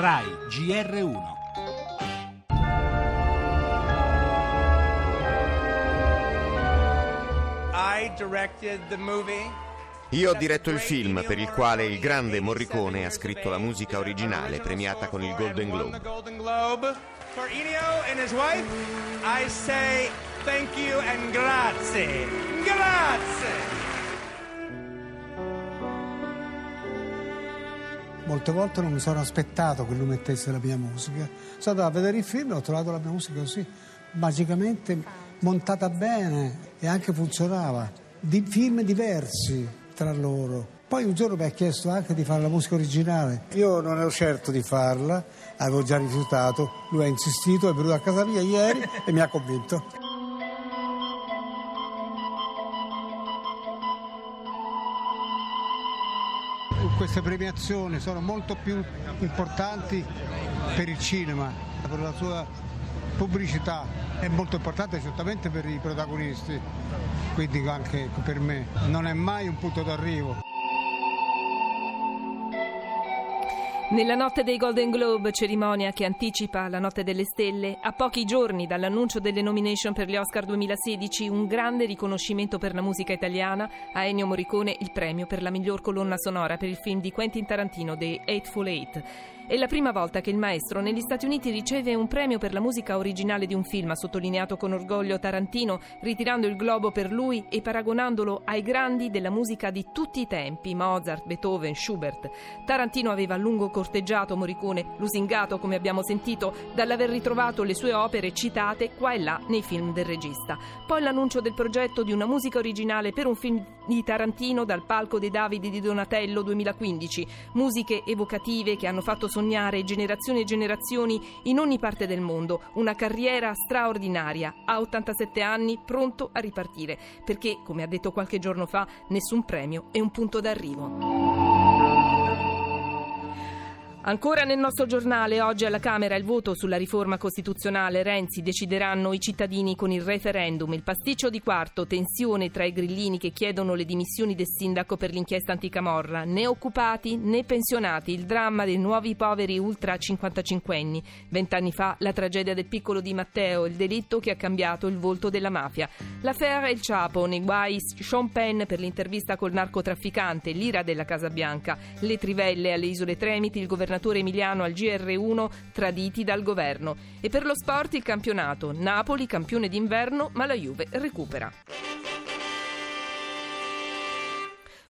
RAI GR1 I directed the movie. Io ho diretto il film per il quale il grande Morricone ha scritto la musica originale premiata con il Golden Globe. Golden Globe. For Ennio and his wife, I say thank you and grazie. Grazie. Molte volte non mi sono aspettato che lui mettesse la mia musica. Sono andato a vedere il film e ho trovato la mia musica così, magicamente montata bene e anche funzionava. Di film diversi tra loro. Poi un giorno mi ha chiesto anche di fare la musica originale. Io non ero certo di farla, avevo già rifiutato. Lui ha insistito, è venuto a casa mia ieri e mi ha convinto. Queste premiazioni sono molto più importanti per il cinema, per la sua pubblicità, è molto importante certamente per i protagonisti, quindi anche per me. Non è mai un punto d'arrivo. Nella notte dei Golden Globe, cerimonia che anticipa la notte delle stelle, a pochi giorni dall'annuncio delle nomination per gli Oscar 2016, un grande riconoscimento per la musica italiana, a Ennio Morricone il premio per la miglior colonna sonora per il film di Quentin Tarantino, The Eightful Eight. È la prima volta che il maestro negli Stati Uniti riceve un premio per la musica originale di un film, ha sottolineato con orgoglio Tarantino, ritirando il globo per lui e paragonandolo ai grandi della musica di tutti i tempi, Mozart, Beethoven, Schubert. Tarantino aveva a lungo corteggiato Morricone, lusingato, come abbiamo sentito, dall'aver ritrovato le sue opere citate qua e là nei film del regista. Poi l'annuncio del progetto di una musica originale per un film di Tarantino dal palco dei Davidi di Donatello 2015, musiche evocative che hanno fatto sognare generazioni e generazioni in ogni parte del mondo, una carriera straordinaria, a 87 anni pronto a ripartire, perché, come ha detto qualche giorno fa, nessun premio è un punto d'arrivo. Ancora nel nostro giornale, oggi alla Camera il voto sulla riforma costituzionale. Renzi decideranno i cittadini con il referendum. Il pasticcio di quarto, tensione tra i grillini che chiedono le dimissioni del sindaco per l'inchiesta anticamorra. Né occupati né pensionati. Il dramma dei nuovi poveri ultra 55 anni. Vent'anni fa la tragedia del piccolo di Matteo, il delitto che ha cambiato il volto della mafia. L'affaire El Chapo, nei guai Sean Penn per l'intervista col narcotrafficante, l'ira della Casa Bianca. Le trivelle alle isole Tremiti, il governatore Emiliano al GR1 traditi dal governo. E per lo sport il campionato. Napoli campione d'inverno, ma la Juve recupera.